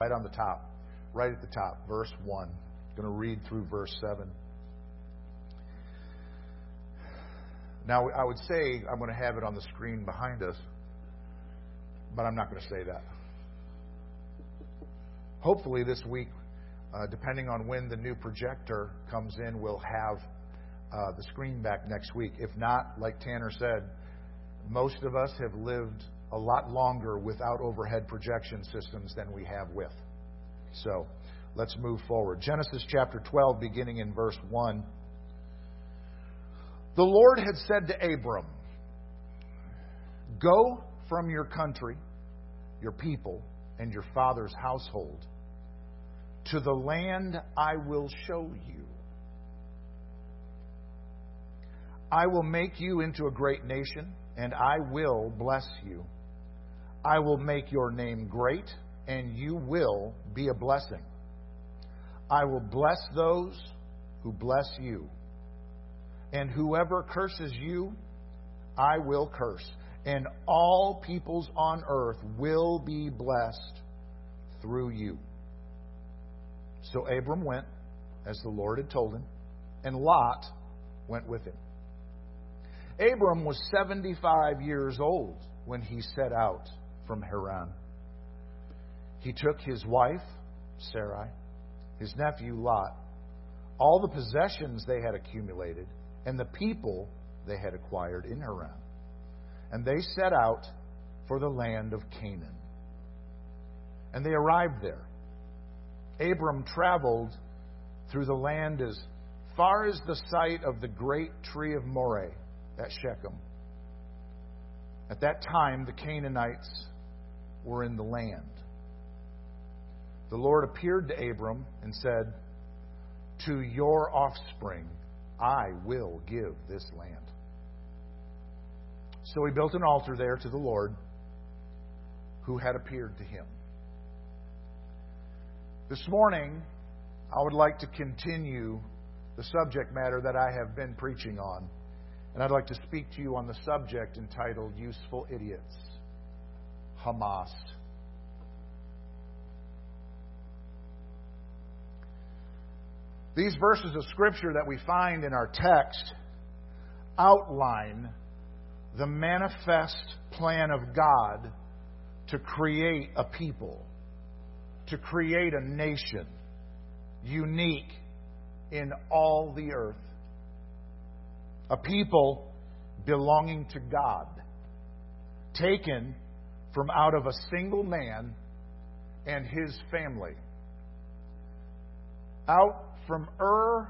right on the top, right at the top, verse 1. I'm going to read through verse 7. Now, I would say I'm going to have it on the screen behind us, but I'm not going to say that. Hopefully, this week, uh, depending on when the new projector comes in, we'll have uh, the screen back next week. If not, like Tanner said, most of us have lived a lot longer without overhead projection systems than we have with. So let's move forward. Genesis chapter 12, beginning in verse 1. The Lord had said to Abram, Go from your country, your people, and your father's household to the land I will show you. I will make you into a great nation, and I will bless you. I will make your name great, and you will be a blessing. I will bless those who bless you and whoever curses you, I will curse. And all peoples on earth will be blessed through you. So Abram went, as the Lord had told him, and Lot went with him. Abram was 75 years old when he set out from Haran. He took his wife, Sarai, his nephew, Lot, all the possessions they had accumulated, and the people they had acquired in Haran. And they set out for the land of Canaan. And they arrived there. Abram traveled through the land as far as the site of the great tree of Moreh at Shechem. At that time, the Canaanites were in the land. The Lord appeared to Abram and said, To your offspring I will give this land. So he built an altar there to the Lord who had appeared to him. This morning, I would like to continue the subject matter that I have been preaching on. And I'd like to speak to you on the subject entitled Useful Idiots Hamas. These verses of Scripture that we find in our text outline the manifest plan of God to create a people, to create a nation unique in all the earth, a people belonging to God, taken from out of a single man and his family, out from Ur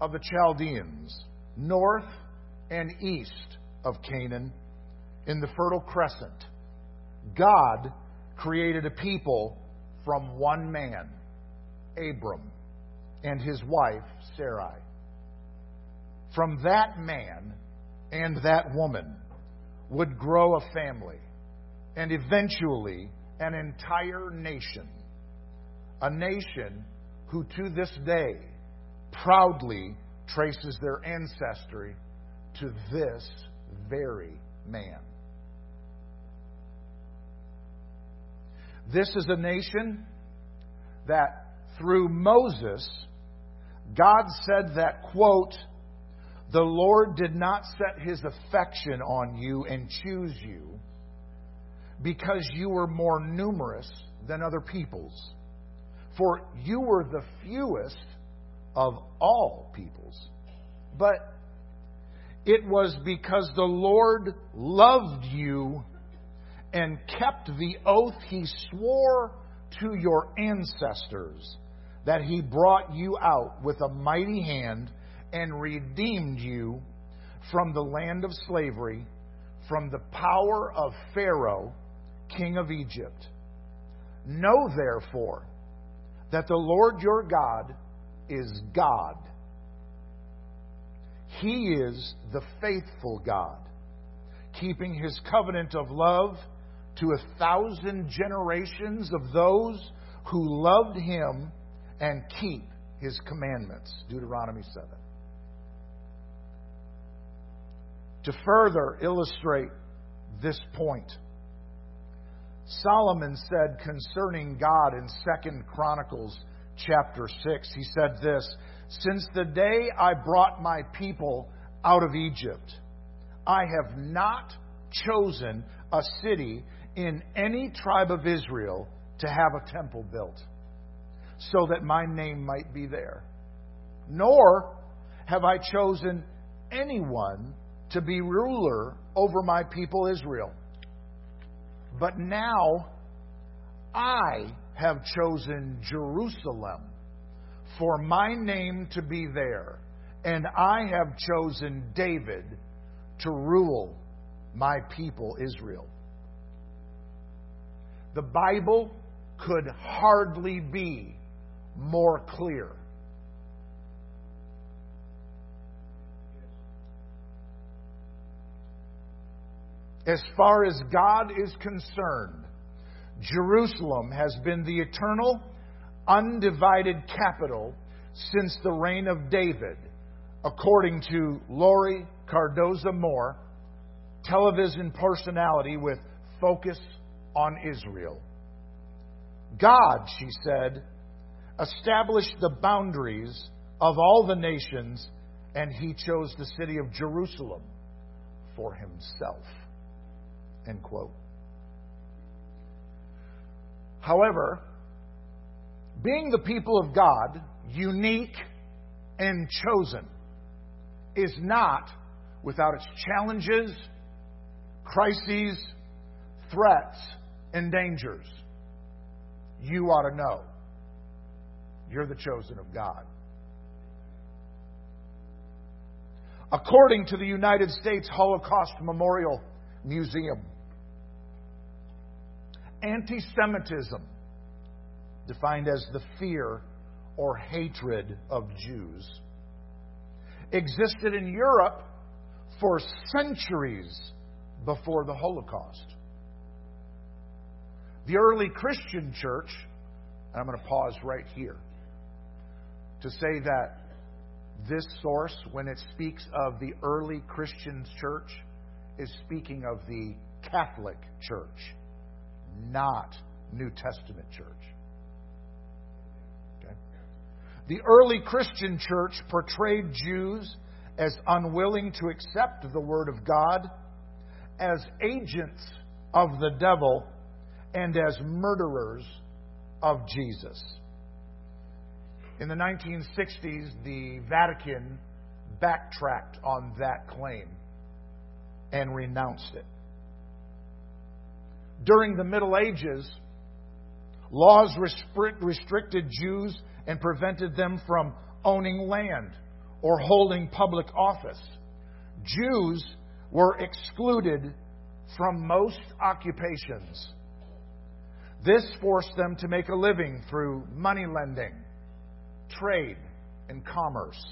of the Chaldeans, north and east of Canaan, in the Fertile Crescent, God created a people from one man, Abram, and his wife, Sarai. From that man and that woman would grow a family and eventually an entire nation. A nation who to this day proudly traces their ancestry to this very man. This is a nation that through Moses, God said that, quote, the Lord did not set his affection on you and choose you because you were more numerous than other peoples for you were the fewest of all peoples. But it was because the Lord loved you and kept the oath he swore to your ancestors that he brought you out with a mighty hand and redeemed you from the land of slavery, from the power of Pharaoh, king of Egypt. Know therefore that the Lord your God is God. He is the faithful God, keeping his covenant of love to a thousand generations of those who loved him and keep his commandments. Deuteronomy 7. To further illustrate this point, Solomon said concerning God in 2 Chronicles chapter 6, he said this Since the day I brought my people out of Egypt, I have not chosen a city in any tribe of Israel to have a temple built so that my name might be there. Nor have I chosen anyone to be ruler over my people Israel. But now I have chosen Jerusalem for my name to be there, and I have chosen David to rule my people Israel. The Bible could hardly be more clear. As far as God is concerned, Jerusalem has been the eternal, undivided capital since the reign of David, according to Lori Cardoza Moore, television personality with focus on Israel. God, she said, established the boundaries of all the nations, and he chose the city of Jerusalem for himself. End quote. However, being the people of God, unique and chosen, is not without its challenges, crises, threats, and dangers. You ought to know. You're the chosen of God. According to the United States Holocaust Memorial Museum, anti Semitism, defined as the fear or hatred of Jews, existed in Europe for centuries before the Holocaust. The early Christian church, and I'm going to pause right here to say that this source, when it speaks of the early Christian church, is speaking of the Catholic Church, not New Testament church. Okay? The early Christian church portrayed Jews as unwilling to accept the Word of God, as agents of the devil, and as murderers of Jesus. In the 1960s, the Vatican backtracked on that claim and renounced it. During the Middle Ages, laws restricted Jews and prevented them from owning land or holding public office. Jews were excluded from most occupations. This forced them to make a living through money lending, trade, and commerce.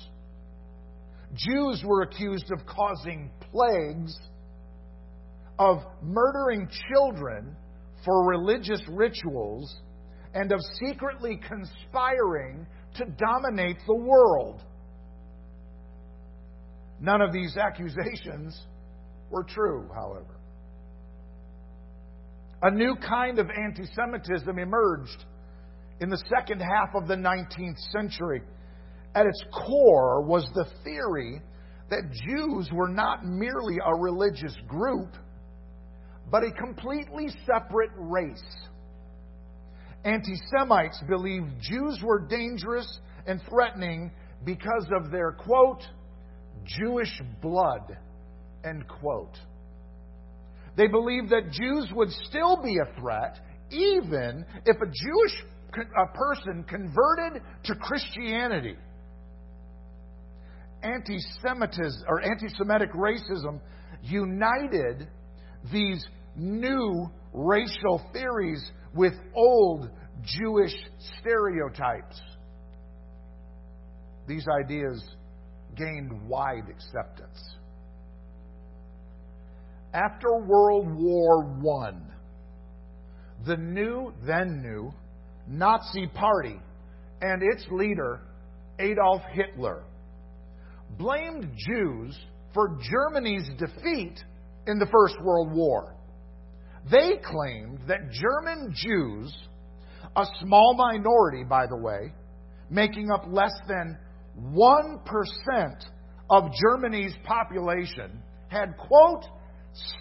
Jews were accused of causing plagues, of murdering children for religious rituals, and of secretly conspiring to dominate the world. None of these accusations were true, however. A new kind of anti Semitism emerged in the second half of the 19th century. At its core was the theory that Jews were not merely a religious group, but a completely separate race. Anti Semites believed Jews were dangerous and threatening because of their, quote, Jewish blood, end quote. They believed that Jews would still be a threat even if a Jewish a person converted to Christianity. Anti-Semitism or anti-Semitic racism united these new racial theories with old Jewish stereotypes. These ideas gained wide acceptance. After World War I, the new, then new, Nazi Party and its leader, Adolf Hitler, blamed Jews for Germany's defeat in the First World War. They claimed that German Jews, a small minority, by the way, making up less than 1% of Germany's population, had, quote,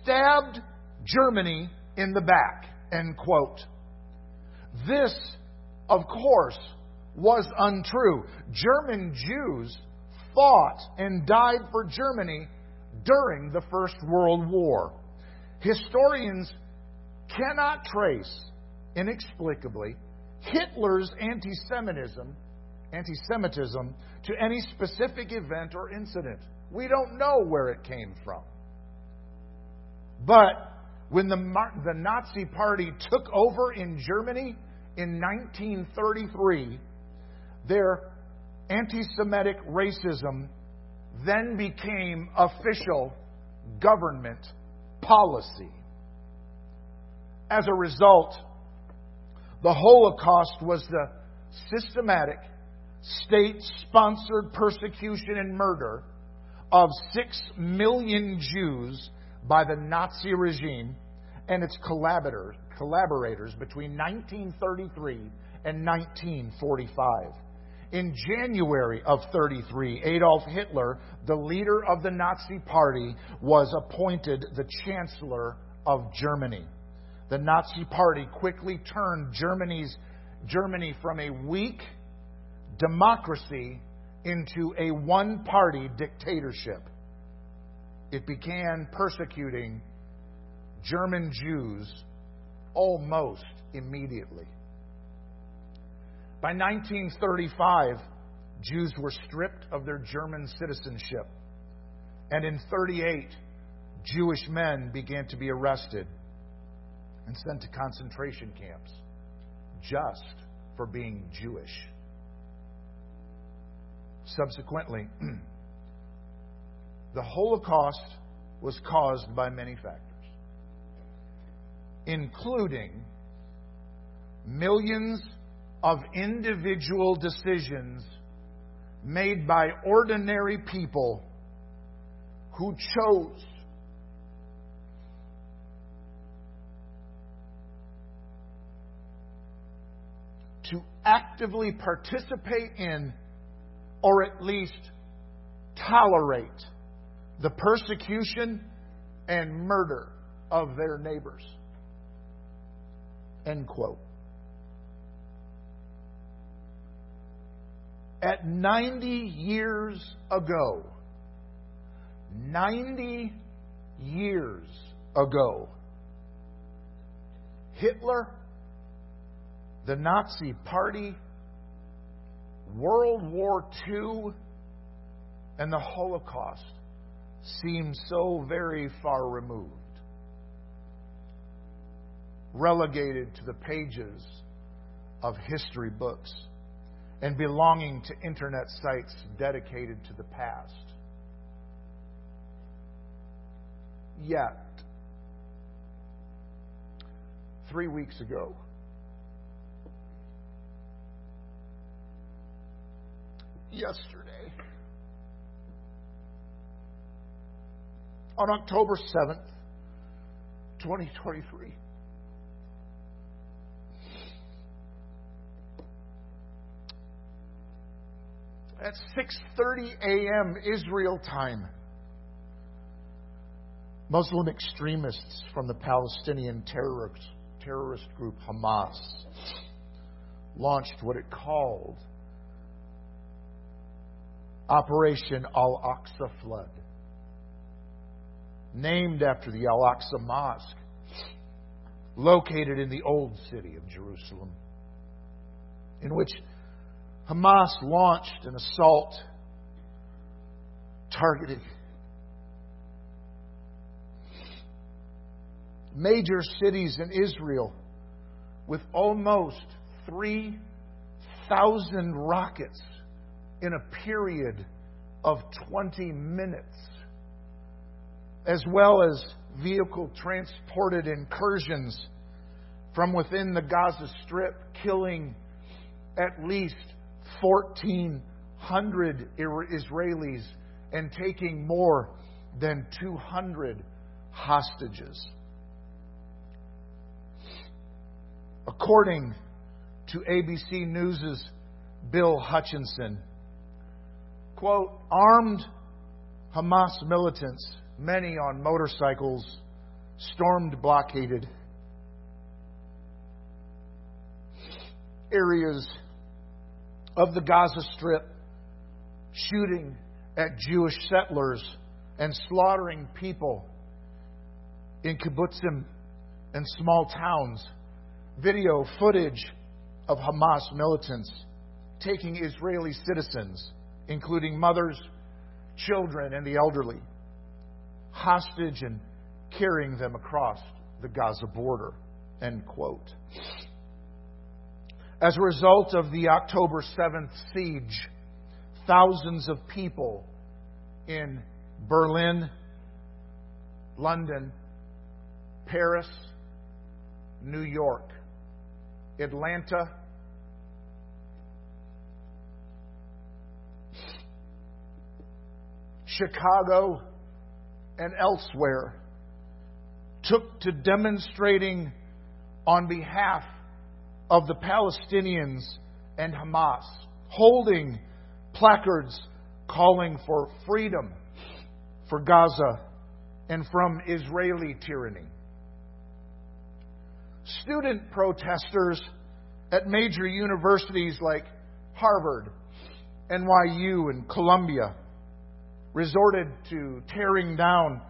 stabbed Germany in the back, end quote. This, of course, was untrue. German Jews fought and died for Germany during the First World War. Historians cannot trace inexplicably Hitler's anti-Semitism, anti-Semitism to any specific event or incident. We don't know where it came from. But when the, the Nazi Party took over in Germany in 1933, their anti Semitic racism then became official government policy. As a result, the Holocaust was the systematic, state sponsored persecution and murder of six million Jews by the Nazi regime and its collaborators between 1933 and 1945. In January of 33, Adolf Hitler, the leader of the Nazi Party, was appointed the Chancellor of Germany. The Nazi Party quickly turned Germany's Germany from a weak democracy into a one-party dictatorship. It began persecuting German Jews almost immediately. By 1935, Jews were stripped of their German citizenship. And in 38, Jewish men began to be arrested and sent to concentration camps just for being Jewish. Subsequently, the Holocaust was caused by many factors, including millions of individual decisions made by ordinary people who chose to actively participate in or at least tolerate the persecution and murder of their neighbors. End quote. At 90 years ago, 90 years ago, Hitler, the Nazi Party, World War II, and the Holocaust seem so very far removed, relegated to the pages of history books and belonging to internet sites dedicated to the past. Yet, three weeks ago, yesterday, on October 7th, 2023, at 6:30 a.m. Israel time. Muslim extremists from the Palestinian terrorist, terrorist group Hamas launched what it called Operation Al Aqsa Flood, named after the Al Aqsa Mosque, located in the old city of Jerusalem, in which Hamas launched an assault targeting major cities in Israel with almost 3,000 rockets in a period of 20 minutes, as well as vehicle transported incursions from within the Gaza Strip, killing at least 1,400 Israelis and taking more than 200 hostages. According to ABC News' Bill Hutchinson, quote, armed Hamas militants, many on motorcycles, stormed blockaded areas of the Gaza Strip, shooting at Jewish settlers and slaughtering people in kibbutzim and small towns. Video footage of Hamas militants taking Israeli citizens, including mothers, children, and the elderly, hostage and carrying them across the Gaza border. End quote. As a result of the October 7th siege, thousands of people in Berlin, London, Paris, New York, Atlanta, Chicago, and elsewhere took to demonstrating on behalf of the Palestinians and Hamas, holding placards calling for freedom for Gaza and from Israeli tyranny. Student protesters at major universities like Harvard, NYU, and Columbia resorted to tearing down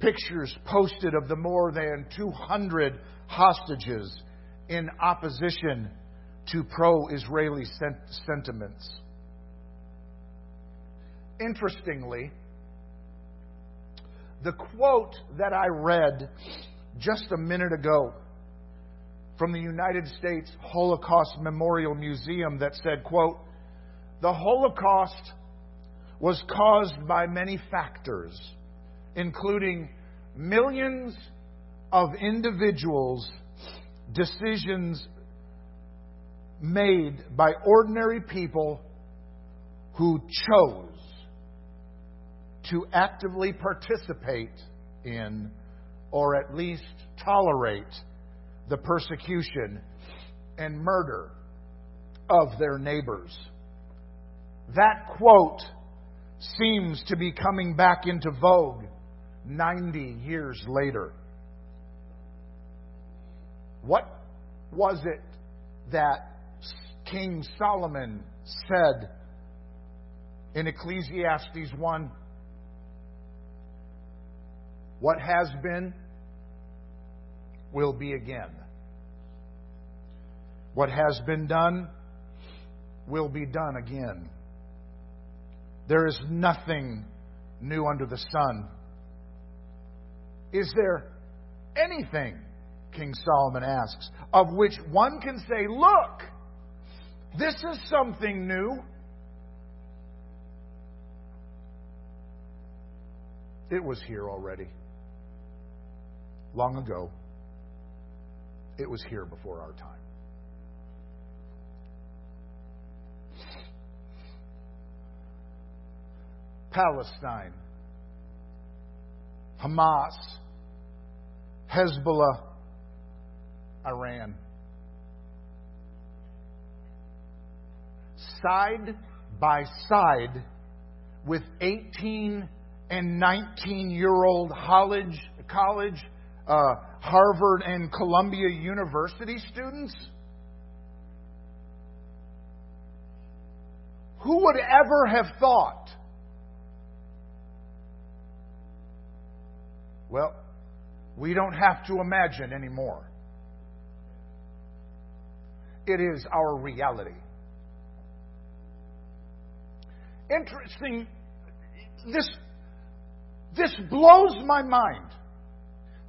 pictures posted of the more than 200 hostages in opposition to pro Israeli sentiments. Interestingly, the quote that I read just a minute ago from the United States Holocaust Memorial Museum that said, quote, the Holocaust was caused by many factors, including millions of individuals' decisions made by ordinary people who chose to actively participate in or at least tolerate the persecution and murder of their neighbors. That quote seems to be coming back into vogue 90 years later. What was it that King Solomon said in Ecclesiastes 1? What has been will be again. What has been done will be done again. There is nothing new under the sun. Is there anything, King Solomon asks, of which one can say, Look, this is something new? It was here already. Long ago. It was here before our time. Palestine, Hamas, Hezbollah, Iran. Side by side with 18 and 19 year old college, college uh, Harvard and Columbia University students? Who would ever have thought? Well, we don't have to imagine anymore. It is our reality. Interesting. This, this blows my mind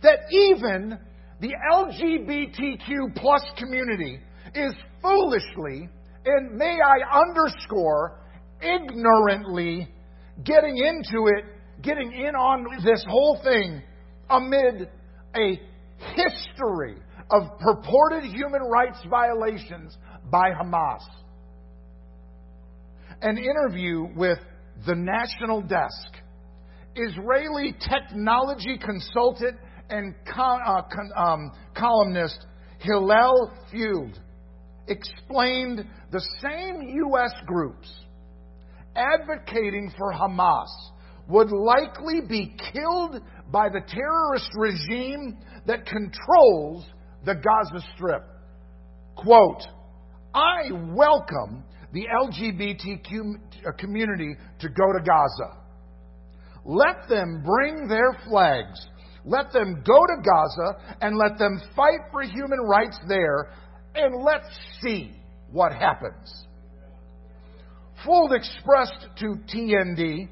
that even the LGBTQ plus community is foolishly, and may I underscore, ignorantly getting into it, getting in on this whole thing amid a history of purported human rights violations by Hamas. An interview with the National Desk, Israeli technology consultant and con, uh, con, um, columnist Hillel Fuld explained the same U.S. groups advocating for Hamas would likely be killed by the terrorist regime that controls the Gaza Strip. Quote, I welcome the LGBTQ uh, community to go to Gaza. Let them bring their flags. Let them go to Gaza and let them fight for human rights there and let's see what happens. Fuld expressed to TND,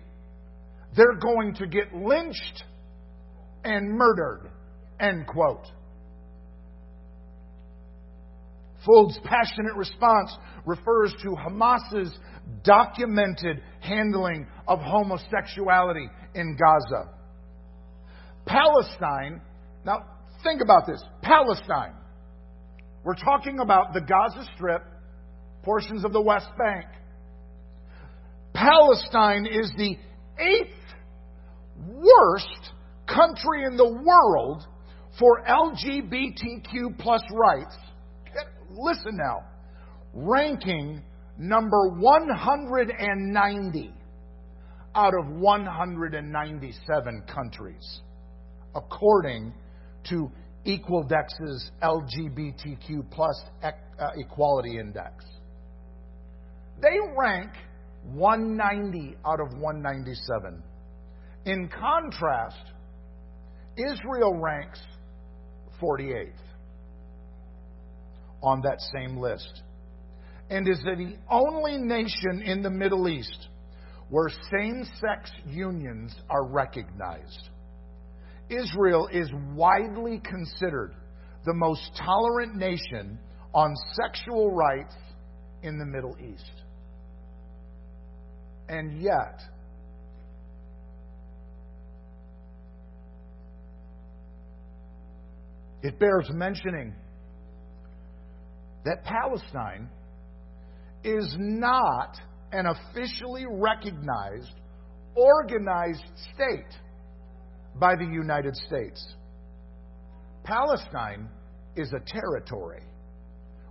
they're going to get lynched and murdered. End quote. Fuld's passionate response refers to Hamas's documented handling of homosexuality in Gaza. Palestine, now think about this Palestine. We're talking about the Gaza Strip, portions of the West Bank. Palestine is the eighth worst country in the world for LGBTQ plus rights. Listen now. Ranking number 190 out of 197 countries, according to Equaldex's LGBTQ plus uh, equality index. They rank 190 out of 197. In contrast, Israel ranks 48th on that same list and is the only nation in the Middle East where same sex unions are recognized. Israel is widely considered the most tolerant nation on sexual rights in the Middle East. And yet, it bears mentioning that Palestine is not an officially recognized, organized state by the United States. Palestine is a territory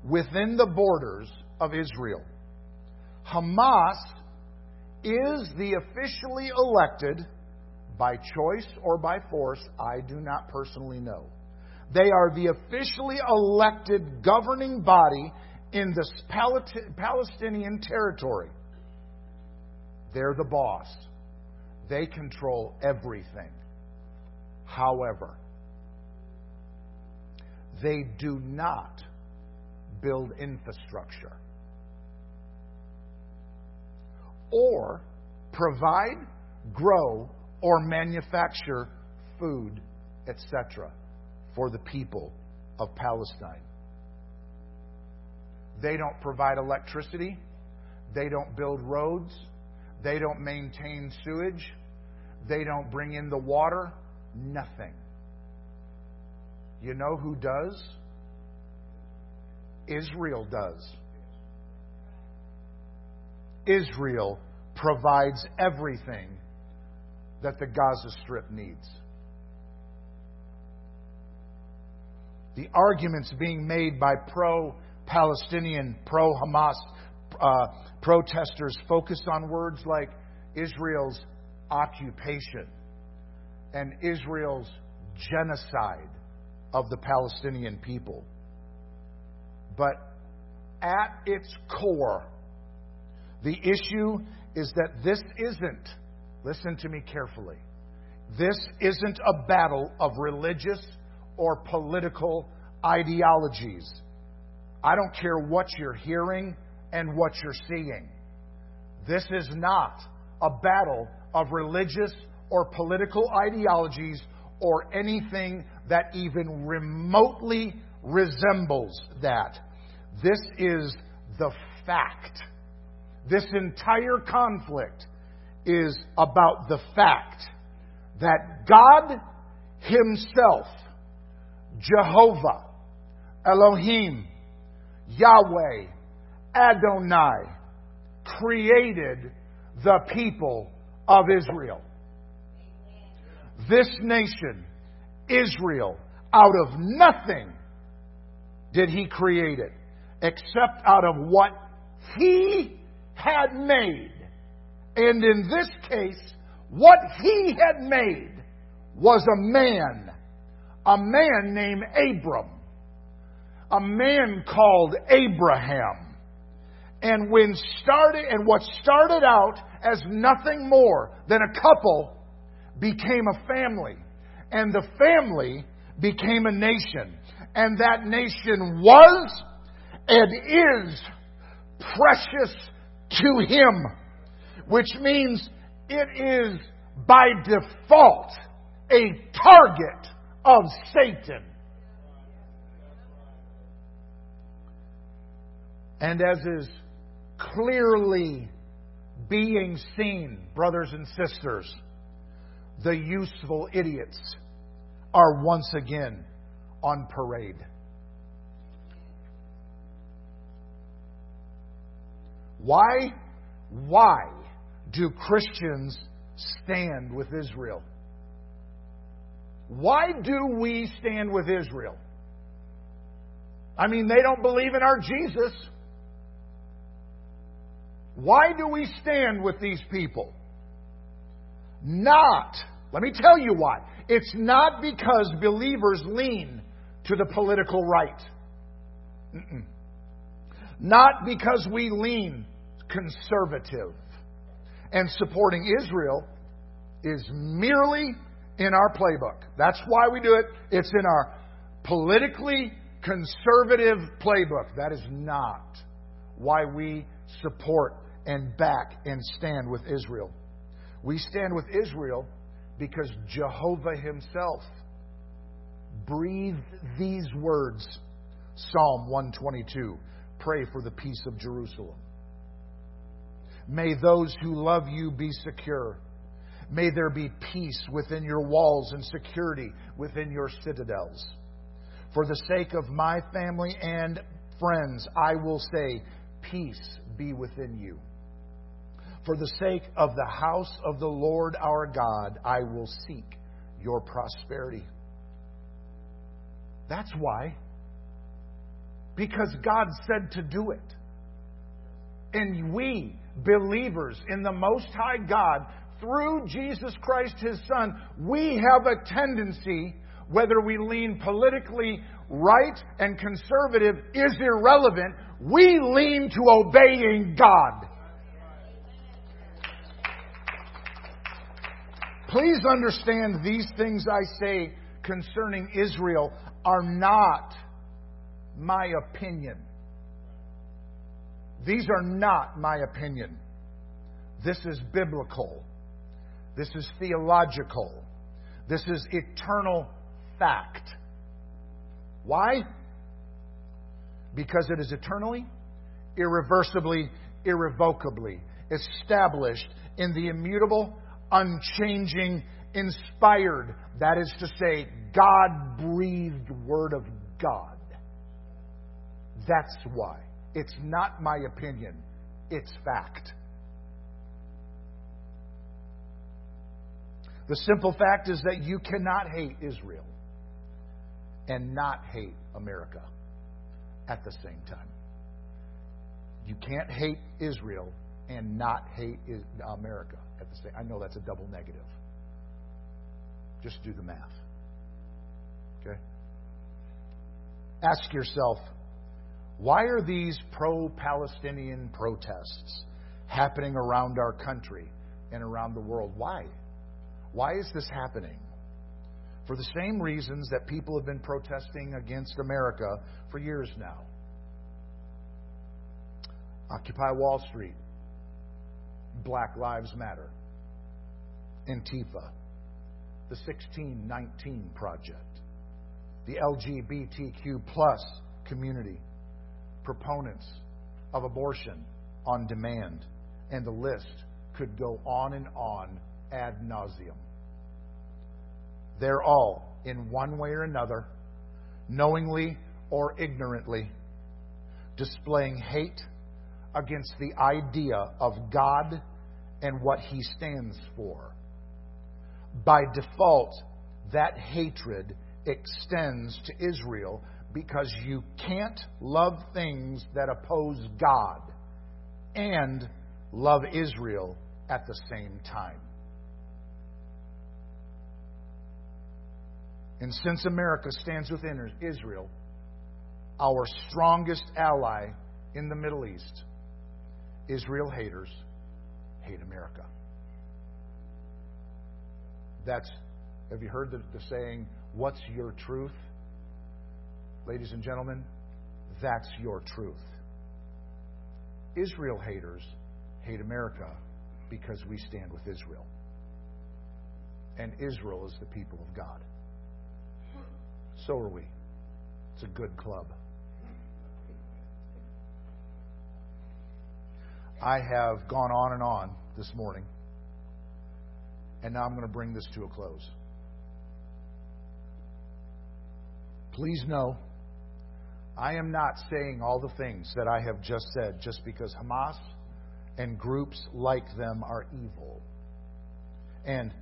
within the borders of Israel. Hamas is the officially elected, by choice or by force, I do not personally know. They are the officially elected governing body in this Palestinian territory. They're the boss. They control everything. However, they do not build infrastructure or provide, grow, or manufacture food, etc., for the people of Palestine. They don't provide electricity. They don't build roads. They don't maintain sewage. They don't bring in the water. Nothing. You know who does? Israel does. Israel provides everything that the Gaza Strip needs. The arguments being made by pro Palestinian, pro Hamas uh, protesters focused on words like Israel's occupation and Israel's genocide of the Palestinian people. But at its core, the issue is that this isn't, listen to me carefully, this isn't a battle of religious or political ideologies. I don't care what you're hearing and what you're seeing. This is not a battle of religious or political ideologies or anything that even remotely resembles that. This is the fact. This entire conflict is about the fact that God Himself, Jehovah, Elohim, Yahweh, Adonai, created the people of Israel. This nation, Israel, out of nothing, did he create it, except out of what he had made. And in this case, what he had made was a man, a man named Abram, a man called Abraham. And when started, and what started out as nothing more than a couple became a family. And the family became a nation. And that nation was and is precious to him, which means it is by default a target of Satan. And as is clearly being seen, brothers and sisters, the useful idiots are once again on parade. Why? Why do Christians stand with Israel? Why do we stand with Israel? I mean, they don't believe in our Jesus. Why do we stand with these people? Not, let me tell you why. It's not because believers lean to the political right. Mm-mm. Not because we lean conservative. And supporting Israel is merely in our playbook. That's why we do it. It's in our politically conservative playbook. That is not why we support and back and stand with Israel. We stand with Israel because Jehovah Himself breathed these words Psalm 122 Pray for the peace of Jerusalem. May those who love you be secure. May there be peace within your walls and security within your citadels. For the sake of my family and friends, I will say, Peace be within you. For the sake of the house of the Lord our God, I will seek your prosperity. That's why. Because God said to do it. And we, believers in the Most High God, through Jesus Christ, His Son, we have a tendency, whether we lean politically right and conservative is irrelevant, we lean to obeying God. Please understand these things I say concerning Israel are not my opinion. These are not my opinion. This is biblical. This is theological. This is eternal fact. Why? Because it is eternally, irreversibly, irrevocably established in the immutable, unchanging, inspired, that is to say, God breathed Word of God. That's why. It's not my opinion, it's fact. The simple fact is that you cannot hate Israel and not hate America at the same time. You can't hate Israel and not hate America at the same. I know that's a double negative. Just do the math. Okay? Ask yourself, why are these pro-Palestinian protests happening around our country and around the world? Why? Why is this happening? For the same reasons that people have been protesting against America for years now. Occupy Wall Street, Black Lives Matter, Antifa, the 1619 Project, the LGBTQ plus community, proponents of abortion on demand, and the list could go on and on ad nauseum. They're all, in one way or another, knowingly or ignorantly, displaying hate against the idea of God and what He stands for. By default, that hatred extends to Israel because you can't love things that oppose God and love Israel at the same time. And since America stands with Israel, our strongest ally in the Middle East, Israel haters hate America. That's, have you heard the, the saying, What's your truth? Ladies and gentlemen, that's your truth. Israel haters hate America because we stand with Israel. And Israel is the people of God. So are we. It's a good club. I have gone on and on this morning, and now I'm going to bring this to a close. Please know, I am not saying all the things that I have just said just because Hamas and groups like them are evil. And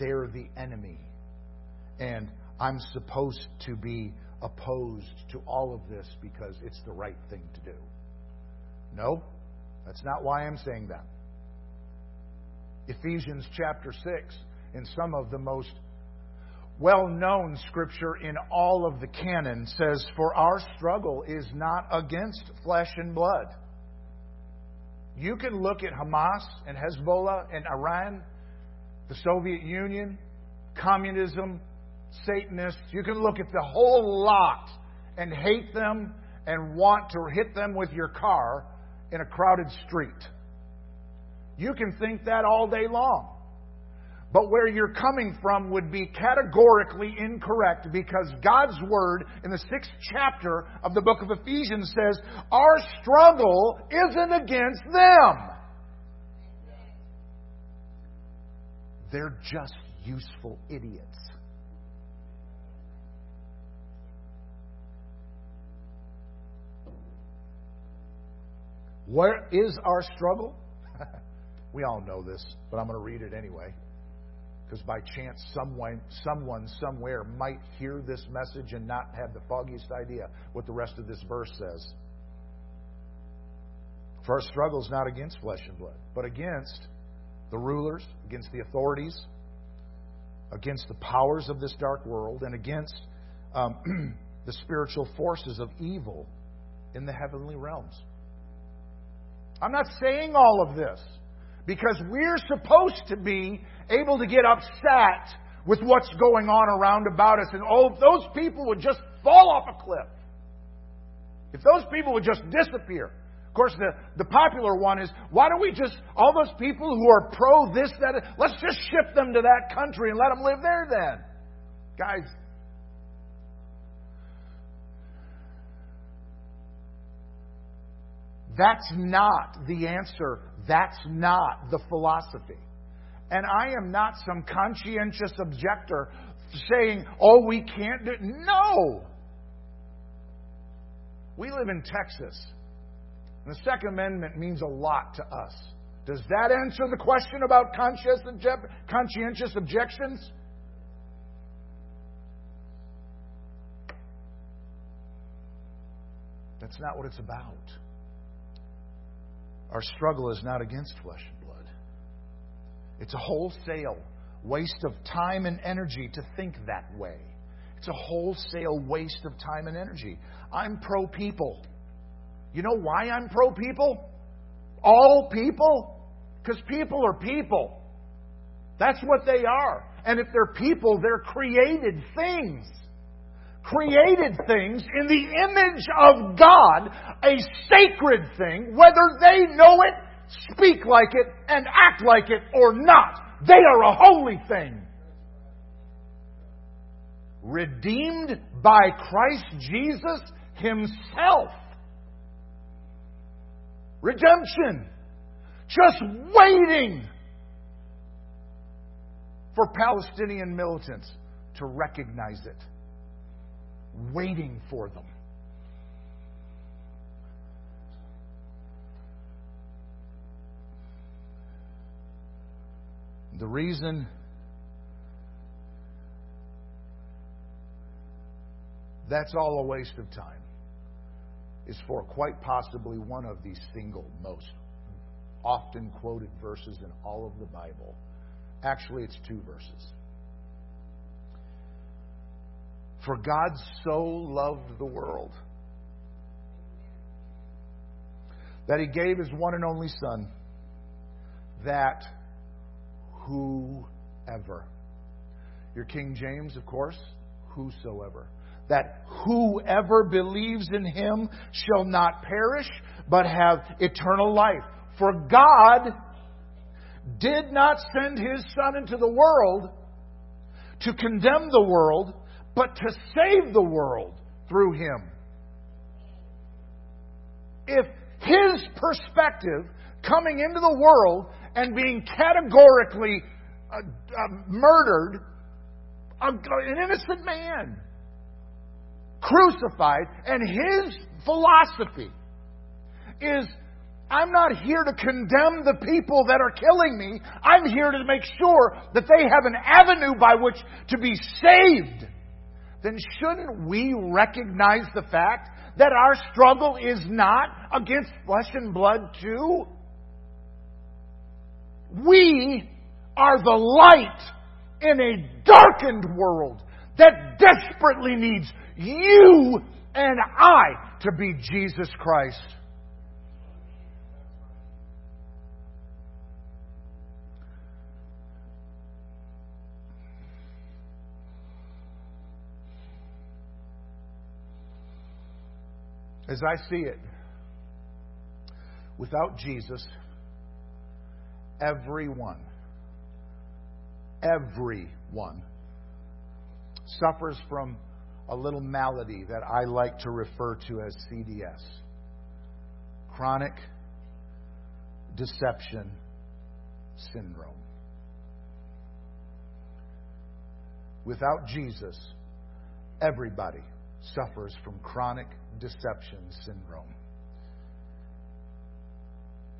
they're the enemy. And I'm supposed to be opposed to all of this because it's the right thing to do. No, that's not why I'm saying that. Ephesians chapter 6, in some of the most well known scripture in all of the canon, says, For our struggle is not against flesh and blood. You can look at Hamas and Hezbollah and Iran, the Soviet Union, communism, Satanists. You can look at the whole lot and hate them and want to hit them with your car in a crowded street. You can think that all day long. But where you're coming from would be categorically incorrect because God's Word in the sixth chapter of the book of Ephesians says, Our struggle isn't against them. They're just useful idiots. Where is our struggle? we all know this, but I'm going to read it anyway. Because by chance, someone, someone somewhere might hear this message and not have the foggiest idea what the rest of this verse says. For our struggle is not against flesh and blood, but against the rulers, against the authorities, against the powers of this dark world, and against um, the spiritual forces of evil in the heavenly realms. I'm not saying all of this because we're supposed to be able to get upset with what's going on around about us. And oh, if those people would just fall off a cliff, if those people would just disappear. Of course, the, the popular one is why don't we just, all those people who are pro this, that, let's just ship them to that country and let them live there then. Guys, That's not the answer. That's not the philosophy. And I am not some conscientious objector saying, oh, we can't do it. No! We live in Texas. And the Second Amendment means a lot to us. Does that answer the question about conscientious objections? That's not what it's about. Our struggle is not against flesh and blood. It's a wholesale waste of time and energy to think that way. It's a wholesale waste of time and energy. I'm pro people. You know why I'm pro people? All people? Because people are people. That's what they are. And if they're people, they're created things created things in the image of God, a sacred thing, whether they know it, speak like it, and act like it or not. They are a holy thing. Redeemed by Christ Jesus Himself. Redemption. Just waiting for Palestinian militants to recognize it waiting for them. The reason that's all a waste of time, is for quite possibly one of the single most often quoted verses in all of the Bible. Actually, it's two verses. For God so loved the world that he gave his one and only Son, that whoever, your King James, of course, whosoever, that whoever believes in him shall not perish, but have eternal life. For God did not send his Son into the world to condemn the world, but to save the world through him. If his perspective coming into the world and being categorically uh, uh, murdered, an innocent man, crucified, and his philosophy is I'm not here to condemn the people that are killing me. I'm here to make sure that they have an avenue by which to be saved then shouldn't we recognize the fact that our struggle is not against flesh and blood too? We are the light in a darkened world that desperately needs you and I to be Jesus Christ. As I see it, without Jesus, everyone, everyone suffers from a little malady that I like to refer to as CDS chronic deception syndrome. Without Jesus, everybody suffers from chronic deception syndrome.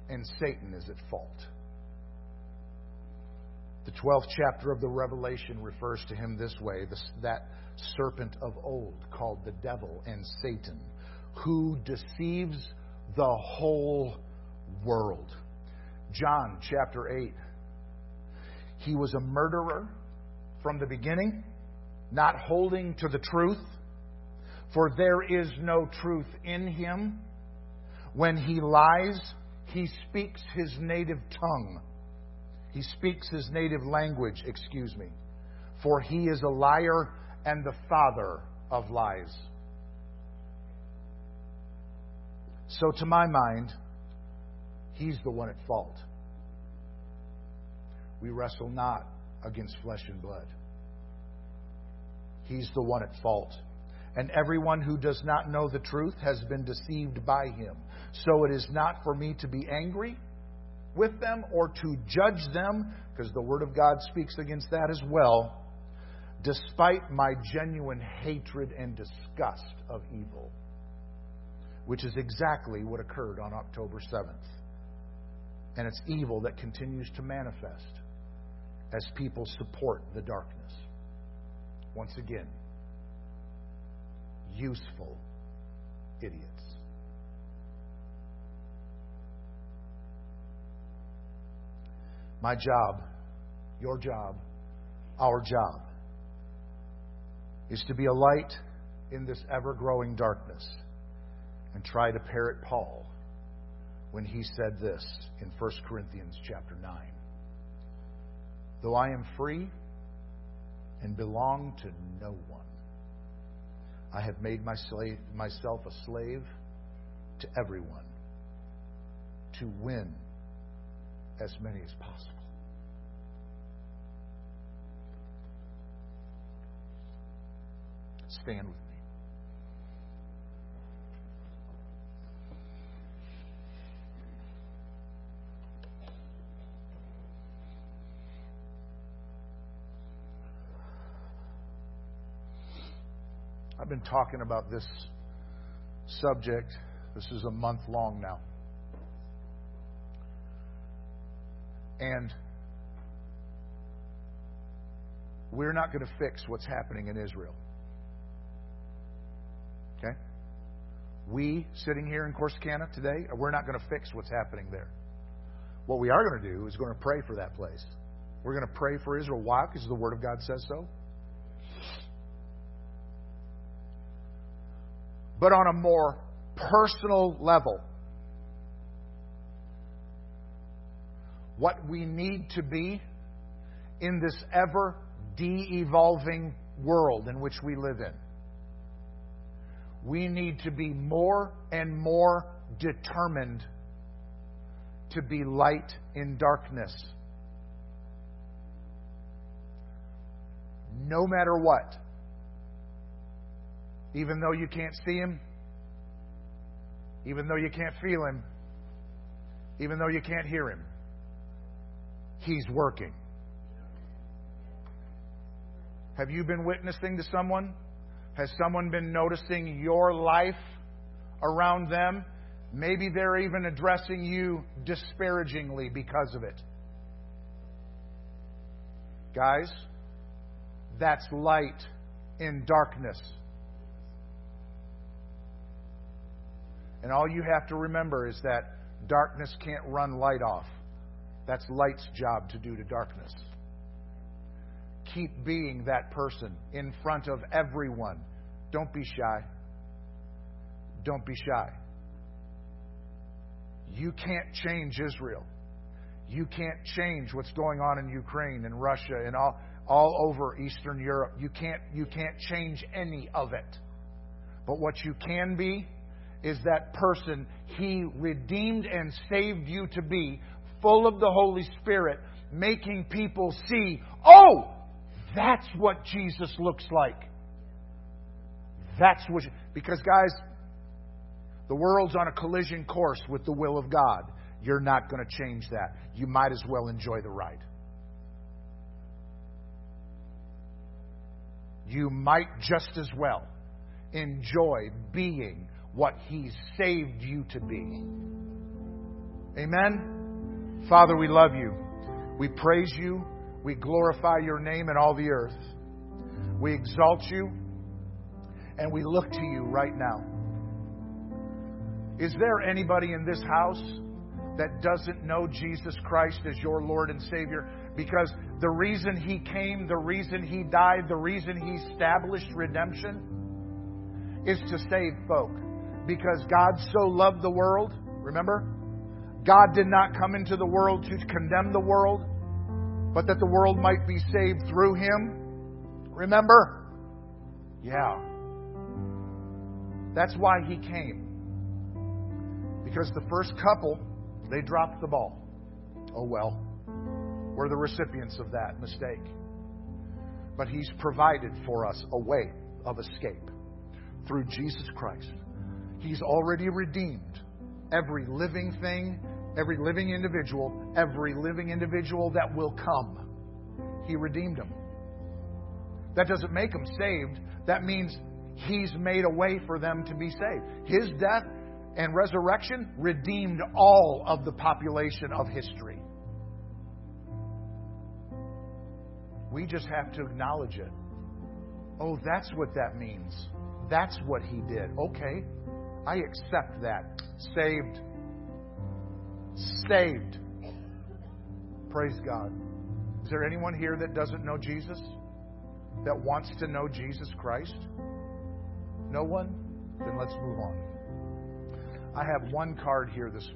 And Satan is at fault. The 12th chapter of the Revelation refers to him this way that serpent of old called the devil and Satan, who deceives the whole world. John chapter 8. He was a murderer from the beginning, not holding to the truth for there is no truth in him. When he lies, he speaks his native tongue. He speaks his native language, excuse me. For he is a liar and the father of lies. So, to my mind, he's the one at fault. We wrestle not against flesh and blood. He's the one at fault and everyone who does not know the truth has been deceived by him. So it is not for me to be angry with them or to judge them, because the Word of God speaks against that as well, despite my genuine hatred and disgust of evil, which is exactly what occurred on October 7th. And it's evil that continues to manifest as people support the darkness. Once again, useful idiots. My job, your job, our job is to be a light in this ever growing darkness and try to parrot Paul when he said this in 1 Corinthians chapter 9. Though I am free and belong to no one, I have made my slave, myself a slave to everyone to win as many as possible. Stand with me. I've been talking about this subject. This is a month long now. And we're not going to fix what's happening in Israel. Okay? We, sitting here in Corsicana today, we're not going to fix what's happening there. What we are going to do is going to pray for that place. We're going to pray for Israel. Why? Because the Word of God says so. But on a more personal level, what we need to be in this ever de evolving world in which we live in. We need to be more and more determined to be light in darkness. No matter what. Even though you can't see Him, even though you can't feel Him, even though you can't hear Him, He's working. Have you been witnessing to someone? Has someone been noticing your life around them? Maybe they're even addressing you disparagingly because of it. Guys, that's light in darkness. And all you have to remember is that darkness can't run light off. That's light's job to do to darkness. Keep being that person in front of everyone. Don't be shy. Don't be shy. You can't change Israel. You can't change what's going on in Ukraine and Russia and all, all over Eastern Europe. You can't, you can't change any of it. But what you can be is that person He redeemed and saved you to be, full of the Holy Spirit, making people see, oh, that's what Jesus looks like. That's what, because guys, the world's on a collision course with the will of God. You're not going to change that. You might as well enjoy the ride. You might just as well enjoy being what He saved you to be. Amen? Father, we love you. We praise you. We glorify your name in all the earth. We exalt you and we look to you right now. Is there anybody in this house that doesn't know Jesus Christ as your Lord and Savior? Because the reason He came, the reason He died, the reason He established redemption is to save folk. Because God so loved the world, remember? God did not come into the world to condemn the world, but that the world might be saved through Him. Remember? Yeah. That's why He came. Because the first couple, they dropped the ball. Oh well. We're the recipients of that mistake. But He's provided for us a way of escape through Jesus Christ. He's already redeemed every living thing, every living individual, every living individual that will come. He redeemed them. That doesn't make them saved. That means He's made a way for them to be saved. His death and resurrection redeemed all of the population of history. We just have to acknowledge it. Oh, that's what that means. That's what he did. Okay, I accept that. Saved. Saved. Praise God. Is there anyone here that doesn't know Jesus? That wants to know Jesus Christ? No one? Then let's move on. I have one card here this morning.